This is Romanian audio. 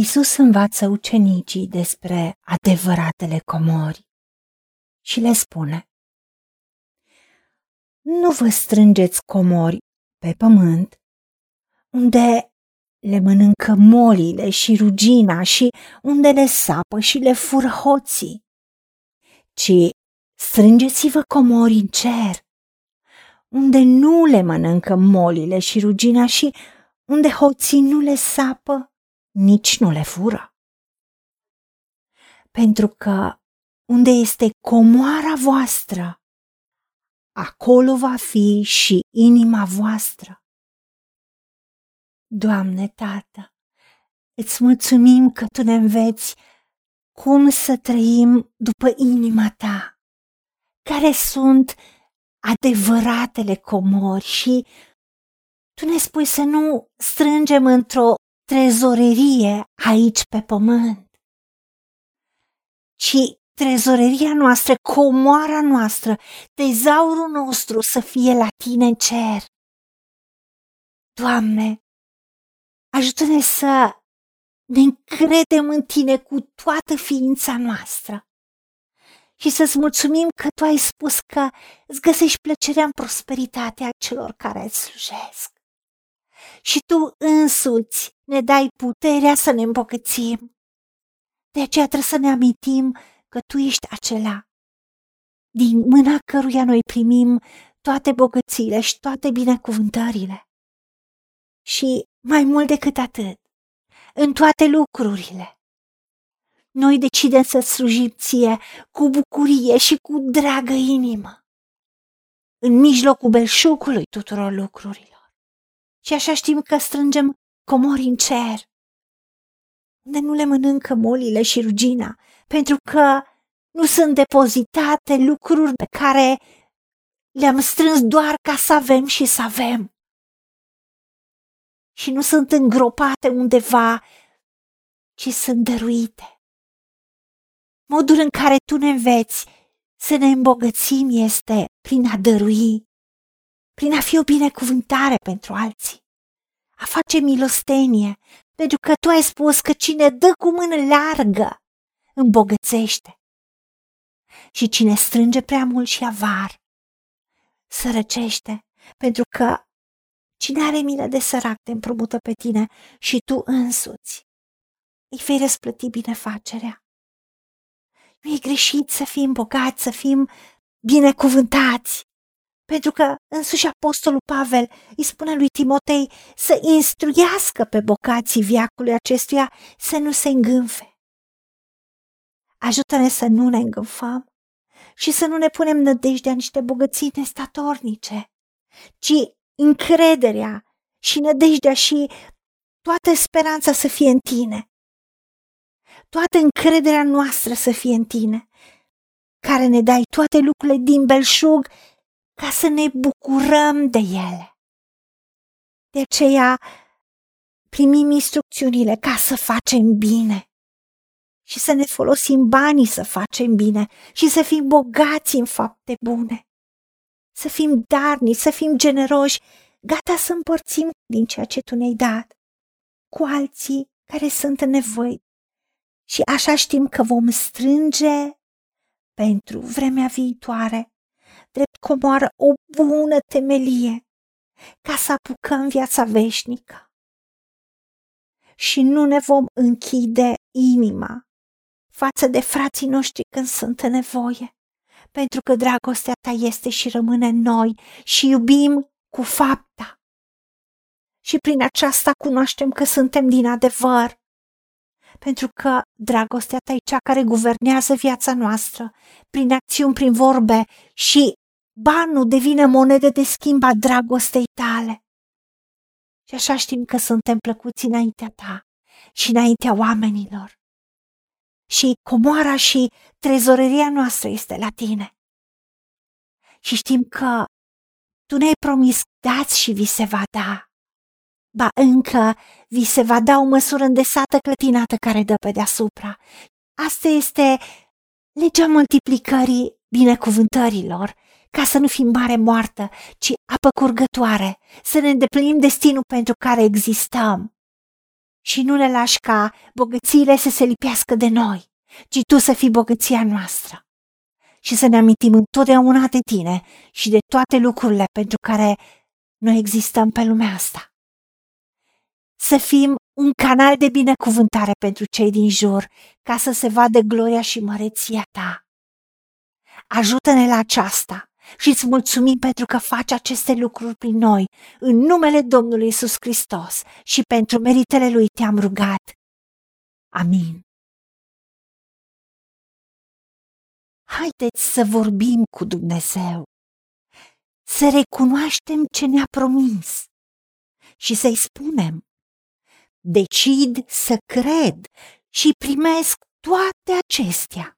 Isus învață ucenicii despre adevăratele comori și le spune Nu vă strângeți comori pe pământ, unde le mănâncă molile și rugina și unde le sapă și le fură hoții, ci strângeți-vă comori în cer, unde nu le mănâncă molile și rugina și unde hoții nu le sapă, nici nu le fură. Pentru că unde este comoara voastră, acolo va fi și inima voastră. Doamne, Tată, îți mulțumim că Tu ne înveți cum să trăim după inima Ta, care sunt adevăratele comori și Tu ne spui să nu strângem într-o trezorerie aici pe pământ, ci trezoreria noastră, comoara noastră, tezaurul nostru să fie la Tine în cer. Doamne, ajută-ne să ne încredem în Tine cu toată ființa noastră și să-ți mulțumim că Tu ai spus că îți găsești plăcerea în prosperitatea celor care îți slujesc. Și Tu însuți ne dai puterea să ne îmbogățim. De aceea trebuie să ne amintim că Tu ești acela din mâna căruia noi primim toate bogățiile și toate binecuvântările. Și mai mult decât atât, în toate lucrurile, noi decidem să slujim ție cu bucurie și cu dragă inimă, în mijlocul belșugului tuturor lucrurilor. Și așa știm că strângem comori în cer, unde nu le mănâncă molile și rugina, pentru că nu sunt depozitate lucruri pe care le-am strâns doar ca să avem și să avem. Și nu sunt îngropate undeva, ci sunt dăruite. Modul în care tu ne înveți să ne îmbogățim este prin a dărui, prin a fi o binecuvântare pentru alții, a face milostenie, pentru că tu ai spus că cine dă cu mână largă îmbogățește. Și cine strânge prea mult și avar, sărăcește, pentru că cine are milă de sărac te împrumută pe tine și tu însuți îi vei răsplăti binefacerea. Nu e greșit să fim bogați, să fim binecuvântați, pentru că însuși Apostolul Pavel îi spune lui Timotei să instruiască pe bocații viacului acestuia să nu se îngânfe. Ajută-ne să nu ne îngânfăm și să nu ne punem nădejdea niște bogății nestatornice, ci încrederea și nădejdea și toată speranța să fie în tine. Toată încrederea noastră să fie în tine, care ne dai toate lucrurile din belșug ca să ne bucurăm de ele. De aceea primim instrucțiunile ca să facem bine și să ne folosim banii să facem bine și să fim bogați în fapte bune. Să fim darni, să fim generoși, gata să împărțim din ceea ce tu ne-ai dat cu alții care sunt în nevoie. Și așa știm că vom strânge pentru vremea viitoare, drept comoară o bună temelie, ca să apucăm viața veșnică. Și nu ne vom închide inima față de frații noștri când sunt în nevoie, pentru că dragostea ta este și rămâne în noi și iubim cu fapta. Și prin aceasta cunoaștem că suntem din adevăr, pentru că dragostea ta e cea care guvernează viața noastră, prin acțiuni, prin vorbe și banul devine monedă de schimb a dragostei tale. Și așa știm că suntem plăcuți înaintea ta și înaintea oamenilor și comoara și trezoreria noastră este la tine. Și știm că tu ne-ai promis, dați și vi se va da. Ba încă vi se va da o măsură îndesată clătinată care dă pe deasupra. Asta este legea multiplicării binecuvântărilor, ca să nu fim mare moartă, ci apă curgătoare, să ne îndeplinim destinul pentru care existăm. și nu ne lași ca bogățiile să se lipească de noi, ci tu să fii bogăția noastră. Și să ne amintim întotdeauna de tine și de toate lucrurile pentru care noi existăm pe lumea asta. Să fim un canal de binecuvântare pentru cei din jur, ca să se vadă gloria și măreția ta. Ajută-ne la aceasta și îți mulțumim pentru că faci aceste lucruri prin noi, în numele Domnului Isus Hristos și pentru meritele Lui te-am rugat. Amin. Haideți să vorbim cu Dumnezeu, să recunoaștem ce ne-a promis și să-i spunem. Decid să cred și primesc toate acestea.